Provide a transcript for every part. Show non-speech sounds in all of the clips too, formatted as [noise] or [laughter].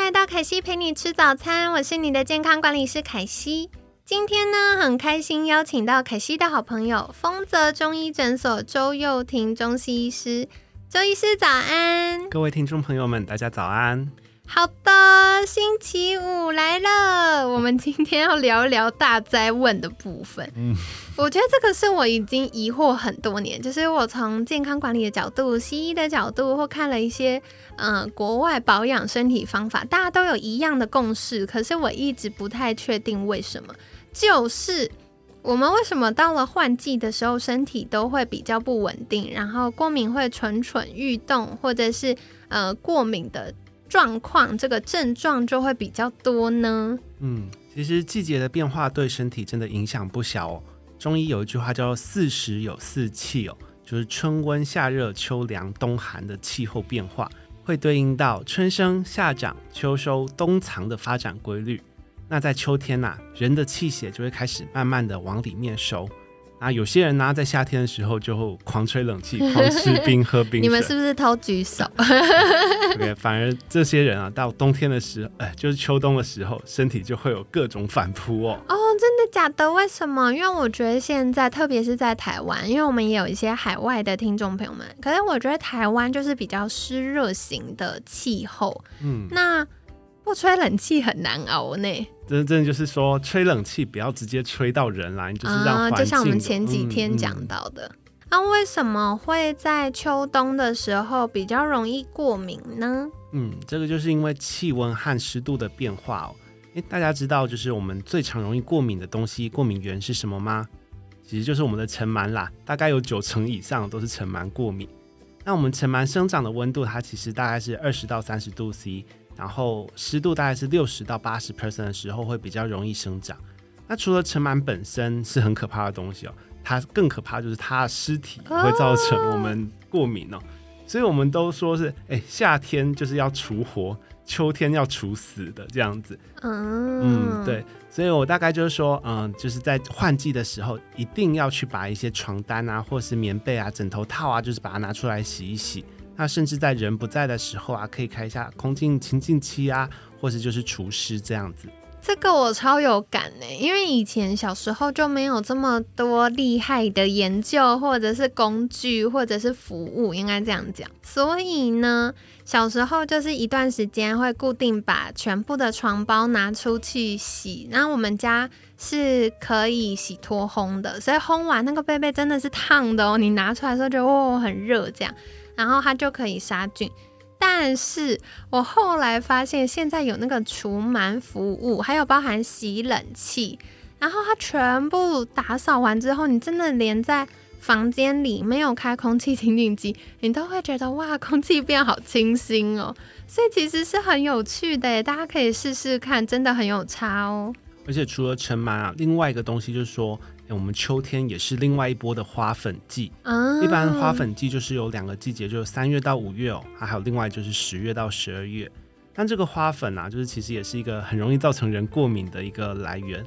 来到凯西陪你吃早餐，我是你的健康管理师凯西。今天呢，很开心邀请到凯西的好朋友丰泽中医诊所周佑婷中西医师。周医师早安，各位听众朋友们，大家早安。好的，星期五来了，我们今天要聊一聊大灾问的部分。嗯，我觉得这个是我已经疑惑很多年，就是我从健康管理的角度、西医的角度，或看了一些嗯国外保养身体方法，大家都有一样的共识，可是我一直不太确定为什么。就是我们为什么到了换季的时候，身体都会比较不稳定，然后过敏会蠢蠢欲动，或者是呃过敏的状况，这个症状就会比较多呢？嗯，其实季节的变化对身体真的影响不小哦。中医有一句话叫“四时有四气”哦，就是春温、夏热、秋凉、冬寒的气候变化，会对应到春生、夏长、秋收、冬藏的发展规律。那在秋天呐，人的气血就会开始慢慢的往里面收。啊，有些人呢，在夏天的时候就狂吹冷气，狂吃冰，[laughs] 喝冰。你们是不是偷举手？[laughs] 对，反而这些人啊，到冬天的时候，哎，就是秋冬的时候，身体就会有各种反扑哦。哦，真的假的？为什么？因为我觉得现在，特别是在台湾，因为我们也有一些海外的听众朋友们，可是我觉得台湾就是比较湿热型的气候。嗯，那。不吹冷气很难熬呢。真正就是说，吹冷气不要直接吹到人来，就是让就像我们前几天讲到的。那为什么会在秋冬的时候比较容易过敏呢？嗯，这个就是因为气温和湿度的变化哦。哎，大家知道就是我们最常容易过敏的东西，过敏源是什么吗？其实就是我们的尘螨啦，大概有九成以上都是尘螨过敏。那我们尘螨生长的温度，它其实大概是二十到三十度 C。然后湿度大概是六十到八十 percent 的时候会比较容易生长。那除了尘螨本身是很可怕的东西哦，它更可怕就是它的尸体会造成我们过敏哦。所以我们都说是，哎，夏天就是要除活，秋天要除死的这样子。嗯，对。所以我大概就是说，嗯，就是在换季的时候，一定要去把一些床单啊，或是棉被啊、枕头套啊，就是把它拿出来洗一洗。那甚至在人不在的时候啊，可以开一下空净清净期啊，或者就是除湿这样子。这个我超有感呢，因为以前小时候就没有这么多厉害的研究，或者是工具，或者是服务，应该这样讲。所以呢，小时候就是一段时间会固定把全部的床包拿出去洗。那我们家是可以洗脱烘的，所以烘完那个被被真的是烫的哦。你拿出来的时候就哦很热这样。然后它就可以杀菌，但是我后来发现现在有那个除螨服务，还有包含洗冷气，然后它全部打扫完之后，你真的连在房间里没有开空气清净机，你都会觉得哇，空气变好清新哦。所以其实是很有趣的，大家可以试试看，真的很有差哦。而且除了尘螨啊，另外一个东西就是说。我们秋天也是另外一波的花粉季。一般花粉季就是有两个季节，就是三月到五月哦，还有另外就是十月到十二月。但这个花粉啊，就是其实也是一个很容易造成人过敏的一个来源。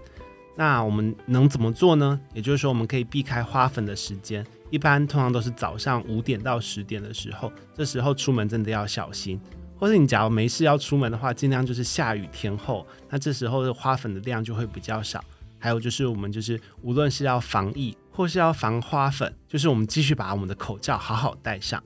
那我们能怎么做呢？也就是说，我们可以避开花粉的时间，一般通常都是早上五点到十点的时候，这时候出门真的要小心。或者你假如没事要出门的话，尽量就是下雨天后，那这时候的花粉的量就会比较少。还有就是，我们就是无论是要防疫或是要防花粉，就是我们继续把我们的口罩好好戴上。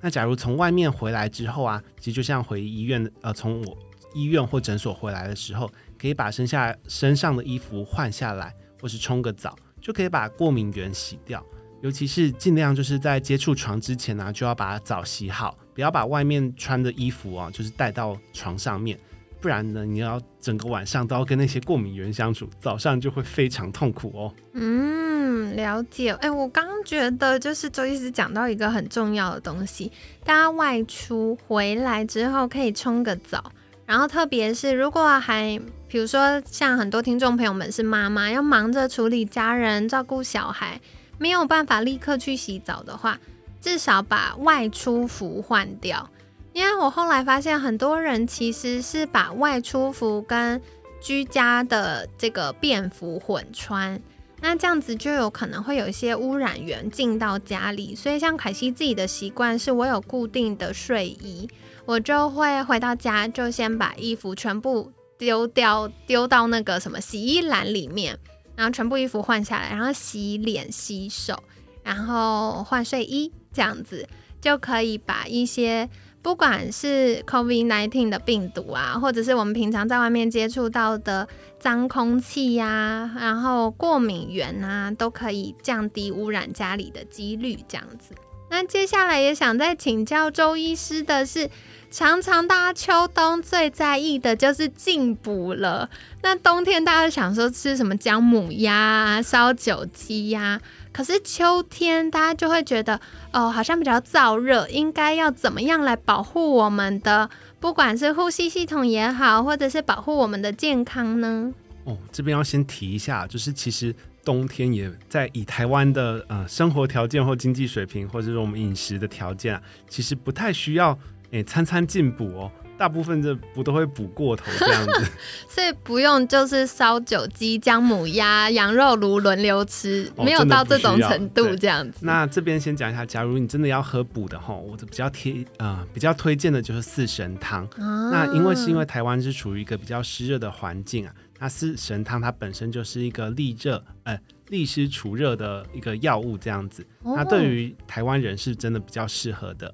那假如从外面回来之后啊，其实就像回医院，呃，从我医院或诊所回来的时候，可以把身下身上的衣服换下来，或是冲个澡，就可以把过敏源洗掉。尤其是尽量就是在接触床之前呢，就要把澡洗好，不要把外面穿的衣服啊，就是带到床上面。不然呢，你要整个晚上都要跟那些过敏源相处，早上就会非常痛苦哦。嗯，了解。哎，我刚觉得就是周医师讲到一个很重要的东西，大家外出回来之后可以冲个澡，然后特别是如果还，比如说像很多听众朋友们是妈妈，要忙着处理家人、照顾小孩，没有办法立刻去洗澡的话，至少把外出服换掉。因为我后来发现，很多人其实是把外出服跟居家的这个便服混穿，那这样子就有可能会有一些污染源进到家里。所以像凯西自己的习惯是，我有固定的睡衣，我就会回到家就先把衣服全部丢掉，丢到那个什么洗衣篮里面，然后全部衣服换下来，然后洗脸、洗手，然后换睡衣，这样子就可以把一些。不管是 COVID-19 的病毒啊，或者是我们平常在外面接触到的脏空气呀，然后过敏源啊，都可以降低污染家里的几率。这样子，那接下来也想再请教周医师的是，常常大家秋冬最在意的就是进补了。那冬天大家想说吃什么姜母鸭、烧酒鸡呀？可是秋天，大家就会觉得哦，好像比较燥热，应该要怎么样来保护我们的，不管是呼吸系统也好，或者是保护我们的健康呢？哦，这边要先提一下，就是其实冬天也在以台湾的呃生活条件或经济水平，或者是我们饮食的条件啊，其实不太需要诶餐餐进补哦。大部分这不都会补过头这样子，[laughs] 所以不用就是烧酒鸡、姜母鸭、羊肉炉轮流吃，没有到这种程度这样子。那这边先讲一下，假如你真的要喝补的哈，我比较贴啊，比较推荐的就是四神汤。那因为是因为台湾是处于一个比较湿热的环境啊，那四神汤它本身就是一个利热呃利湿除热的一个药物这样子，那对于台湾人是真的比较适合的。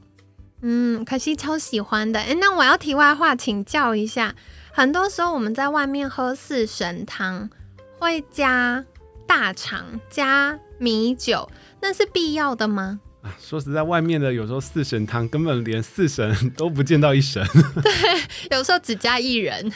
嗯，可惜超喜欢的。哎，那我要题外话请教一下，很多时候我们在外面喝四神汤会加大肠、加米酒，那是必要的吗？啊，说实在，外面的有时候四神汤根本连四神都不见到一神。[laughs] [laughs] 对，有时候只加一人。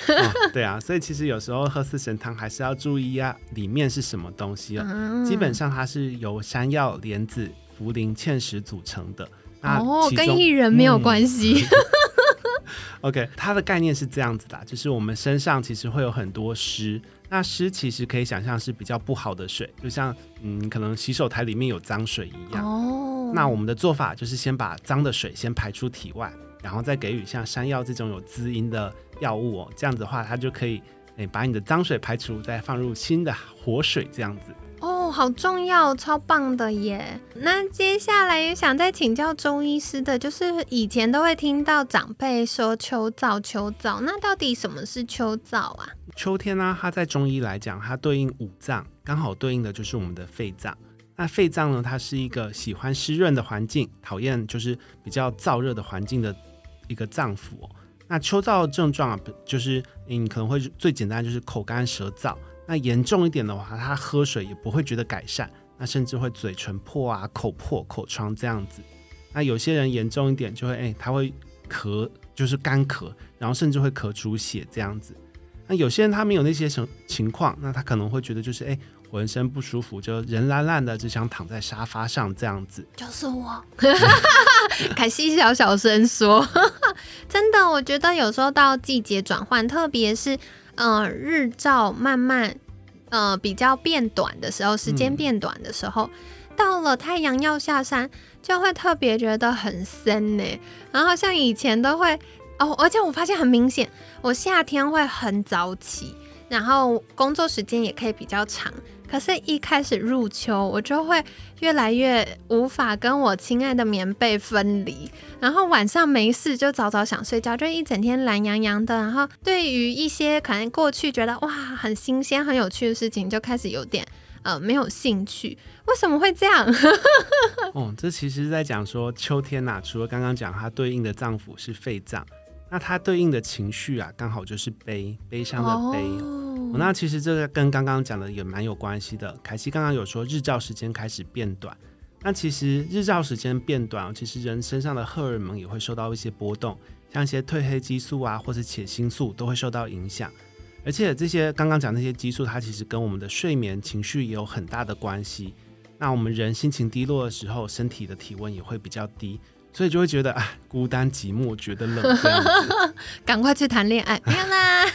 对啊，所以其实有时候喝四神汤还是要注意啊，里面是什么东西啊？基本上它是由山药、莲子、茯苓、芡实组成的。哦，跟艺人没有关系。[laughs] OK，它的概念是这样子的，就是我们身上其实会有很多湿，那湿其实可以想象是比较不好的水，就像嗯，可能洗手台里面有脏水一样。哦，那我们的做法就是先把脏的水先排出体外，然后再给予像山药这种有滋阴的药物哦，这样子的话，它就可以诶把你的脏水排除，再放入新的活水，这样子。好重要，超棒的耶！那接下来也想再请教中医师的，就是以前都会听到长辈说秋燥，秋燥，那到底什么是秋燥啊？秋天呢，它在中医来讲，它对应五脏，刚好对应的就是我们的肺脏。那肺脏呢，它是一个喜欢湿润的环境，讨厌就是比较燥热的环境的一个脏腑。那秋燥症状啊，就是你可能会最简单就是口干舌燥。那严重一点的话，他喝水也不会觉得改善，那甚至会嘴唇破啊、口破、口疮这样子。那有些人严重一点，就会哎，他会咳，就是干咳，然后甚至会咳出血这样子。那有些人他没有那些情情况，那他可能会觉得就是哎，浑身不舒服，就人懒懒的，只想躺在沙发上这样子。就是我，[laughs] 凯西小小声说，真的，我觉得有时候到季节转换，特别是。嗯，日照慢慢，呃，比较变短的时候，时间变短的时候，到了太阳要下山，就会特别觉得很深呢。然后像以前都会哦，而且我发现很明显，我夏天会很早起，然后工作时间也可以比较长。可是，一开始入秋，我就会越来越无法跟我亲爱的棉被分离，然后晚上没事就早早想睡觉，就一整天懒洋洋的。然后，对于一些可能过去觉得哇很新鲜、很有趣的事情，就开始有点呃没有兴趣。为什么会这样？[laughs] 哦，这其实在讲说秋天呐，除了刚刚讲它对应的脏腑是肺脏，那它对应的情绪啊，刚好就是悲，悲伤的悲。那其实这个跟刚刚讲的也蛮有关系的。凯西刚刚有说日照时间开始变短，那其实日照时间变短，其实人身上的荷尔蒙也会受到一些波动，像一些褪黑激素啊，或者血清素都会受到影响。而且这些刚刚讲那些激素，它其实跟我们的睡眠、情绪也有很大的关系。那我们人心情低落的时候，身体的体温也会比较低，所以就会觉得啊孤单寂寞，觉得冷。[laughs] 赶快去谈恋爱，没有啦。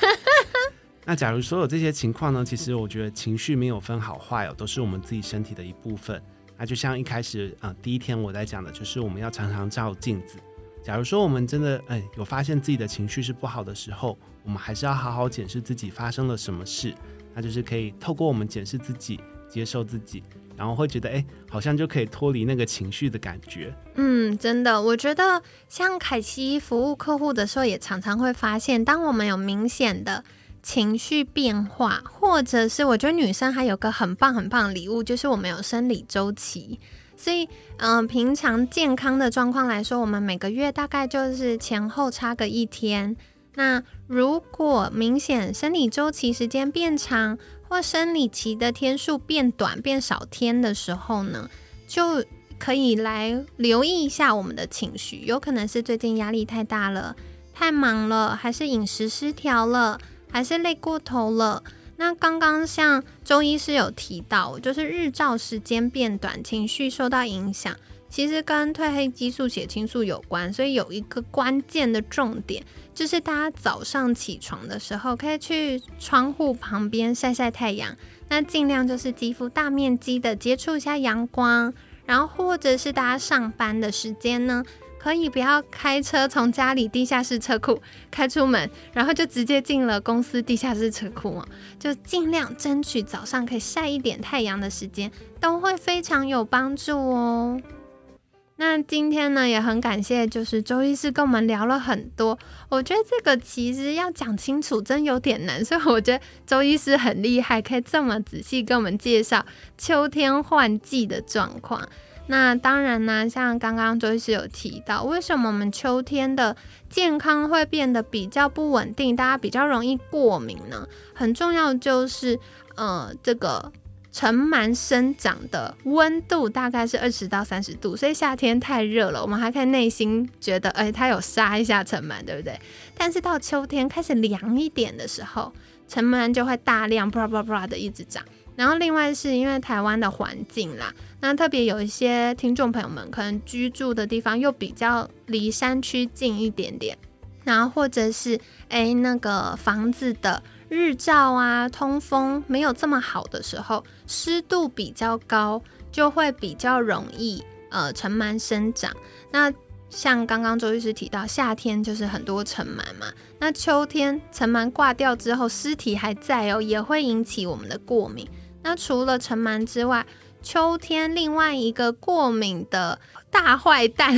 [laughs] 那假如说有这些情况呢？其实我觉得情绪没有分好坏哦，都是我们自己身体的一部分。那就像一开始啊，第一天我在讲的，就是我们要常常照镜子。假如说我们真的哎有发现自己的情绪是不好的时候，我们还是要好好检视自己发生了什么事。那就是可以透过我们检视自己，接受自己，然后会觉得哎，好像就可以脱离那个情绪的感觉。嗯，真的，我觉得像凯西服务客户的时候，也常常会发现，当我们有明显的。情绪变化，或者是我觉得女生还有个很棒很棒的礼物，就是我们有生理周期。所以，嗯，平常健康的状况来说，我们每个月大概就是前后差个一天。那如果明显生理周期时间变长，或生理期的天数变短、变少天的时候呢，就可以来留意一下我们的情绪，有可能是最近压力太大了、太忙了，还是饮食失调了。还是累过头了。那刚刚像周医师有提到，就是日照时间变短，情绪受到影响，其实跟褪黑激素、血清素有关。所以有一个关键的重点，就是大家早上起床的时候，可以去窗户旁边晒晒太阳。那尽量就是肌肤大面积的接触一下阳光，然后或者是大家上班的时间呢。可以不要开车从家里地下室车库开出门，然后就直接进了公司地下室车库嘛？就尽量争取早上可以晒一点太阳的时间，都会非常有帮助哦。那今天呢，也很感谢，就是周医师跟我们聊了很多。我觉得这个其实要讲清楚，真有点难，所以我觉得周医师很厉害，可以这么仔细跟我们介绍秋天换季的状况。那当然呢，像刚刚周医师有提到，为什么我们秋天的健康会变得比较不稳定，大家比较容易过敏呢？很重要就是，呃，这个尘螨生长的温度大概是二十到三十度，所以夏天太热了，我们还可以内心觉得，哎，它有杀一下尘螨，对不对？但是到秋天开始凉一点的时候，尘螨就会大量啪啪啪的一直长。然后另外是因为台湾的环境啦，那特别有一些听众朋友们可能居住的地方又比较离山区近一点点，然后或者是诶那个房子的日照啊通风没有这么好的时候，湿度比较高，就会比较容易呃尘螨生长。那像刚刚周律师提到，夏天就是很多尘螨嘛，那秋天尘螨挂掉之后，尸体还在哦，也会引起我们的过敏。那除了尘螨之外，秋天另外一个过敏的大坏蛋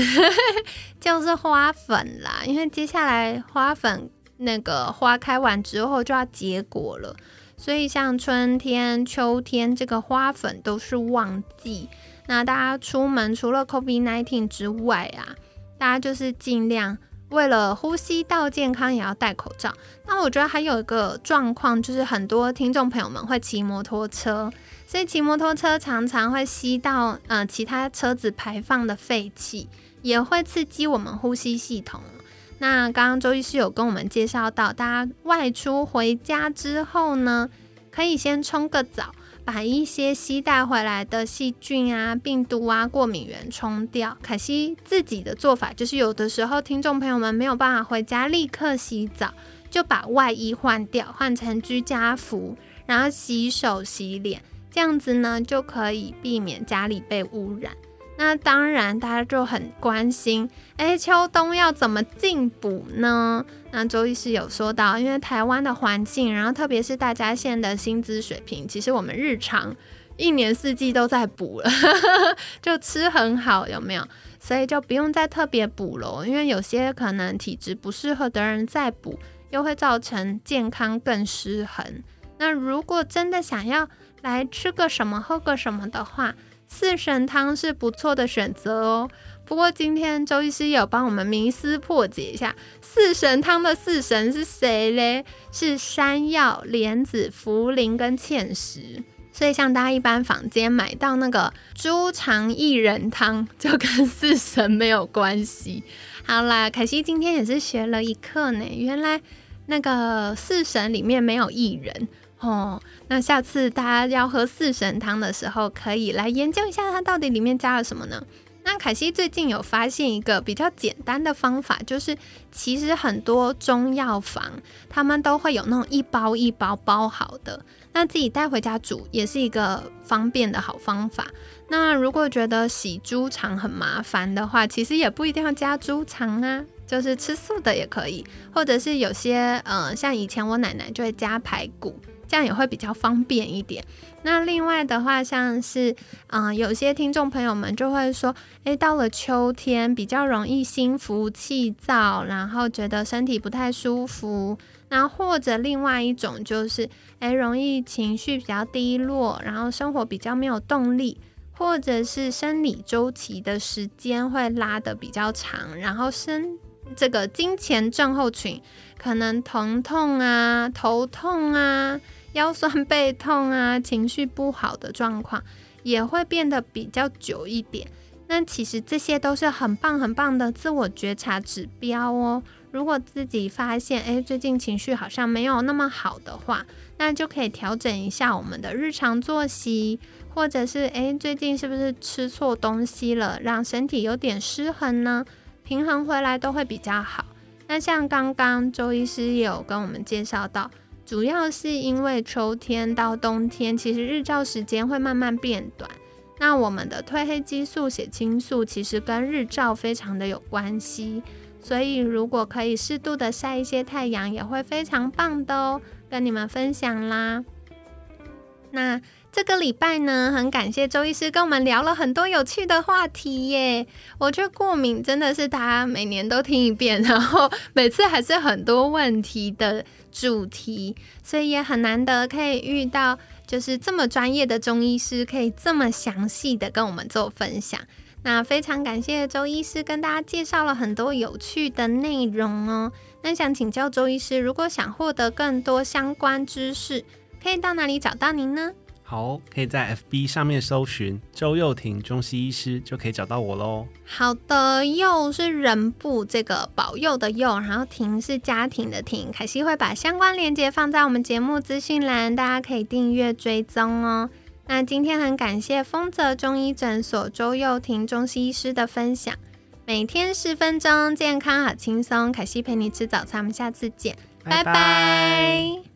[laughs] 就是花粉啦。因为接下来花粉那个花开完之后就要结果了，所以像春天、秋天这个花粉都是旺季。那大家出门除了 COVID-19 之外啊，大家就是尽量。为了呼吸道健康，也要戴口罩。那我觉得还有一个状况，就是很多听众朋友们会骑摩托车，所以骑摩托车常常会吸到呃其他车子排放的废气，也会刺激我们呼吸系统。那刚刚周医师有跟我们介绍到，大家外出回家之后呢，可以先冲个澡。把一些吸带回来的细菌啊、病毒啊、过敏源冲掉。凯西自己的做法就是，有的时候听众朋友们没有办法回家立刻洗澡，就把外衣换掉，换成居家服，然后洗手洗脸，这样子呢就可以避免家里被污染。那当然，大家就很关心，哎，秋冬要怎么进补呢？那周医师有说到，因为台湾的环境，然后特别是大家现在的薪资水平，其实我们日常一年四季都在补了，[laughs] 就吃很好，有没有？所以就不用再特别补了，因为有些可能体质不适合的人再补，又会造成健康更失衡。那如果真的想要来吃个什么、喝个什么的话，四神汤是不错的选择哦。不过今天周医师有帮我们迷思破解一下，四神汤的四神是谁嘞？是山药、莲子、茯苓跟芡实。所以像大家一般坊间买到那个猪肠薏仁汤，[laughs] 就跟四神没有关系。好啦，凯西今天也是学了一课呢。原来那个四神里面没有薏仁。哦，那下次大家要喝四神汤的时候，可以来研究一下它到底里面加了什么呢？那凯西最近有发现一个比较简单的方法，就是其实很多中药房他们都会有那种一包一包包好的，那自己带回家煮也是一个方便的好方法。那如果觉得洗猪肠很麻烦的话，其实也不一定要加猪肠啊，就是吃素的也可以，或者是有些呃，像以前我奶奶就会加排骨。这样也会比较方便一点。那另外的话，像是嗯，有些听众朋友们就会说，诶，到了秋天比较容易心浮气躁，然后觉得身体不太舒服。那或者另外一种就是，诶，容易情绪比较低落，然后生活比较没有动力，或者是生理周期的时间会拉得比较长，然后生这个金钱症候群，可能疼痛啊、头痛啊。腰酸背痛啊，情绪不好的状况也会变得比较久一点。那其实这些都是很棒很棒的自我觉察指标哦。如果自己发现，诶，最近情绪好像没有那么好的话，那就可以调整一下我们的日常作息，或者是诶，最近是不是吃错东西了，让身体有点失衡呢？平衡回来都会比较好。那像刚刚周医师也有跟我们介绍到。主要是因为秋天到冬天，其实日照时间会慢慢变短。那我们的褪黑激素、血清素其实跟日照非常的有关系，所以如果可以适度的晒一些太阳，也会非常棒的哦。跟你们分享啦。那。这个礼拜呢，很感谢周医师跟我们聊了很多有趣的话题耶。我觉得过敏真的是大家每年都听一遍，然后每次还是很多问题的主题，所以也很难得可以遇到就是这么专业的中医师，可以这么详细的跟我们做分享。那非常感谢周医师跟大家介绍了很多有趣的内容哦。那想请教周医师，如果想获得更多相关知识，可以到哪里找到您呢？好，可以在 FB 上面搜寻周幼婷中西医师，就可以找到我喽。好的，幼是人部这个保佑的佑，然后婷是家庭的婷。凯西会把相关链接放在我们节目资讯栏，大家可以订阅追踪哦。那今天很感谢丰泽中医诊所周幼婷中西医师的分享，每天十分钟，健康好轻松。凯西陪你吃早餐，我们下次见，拜拜。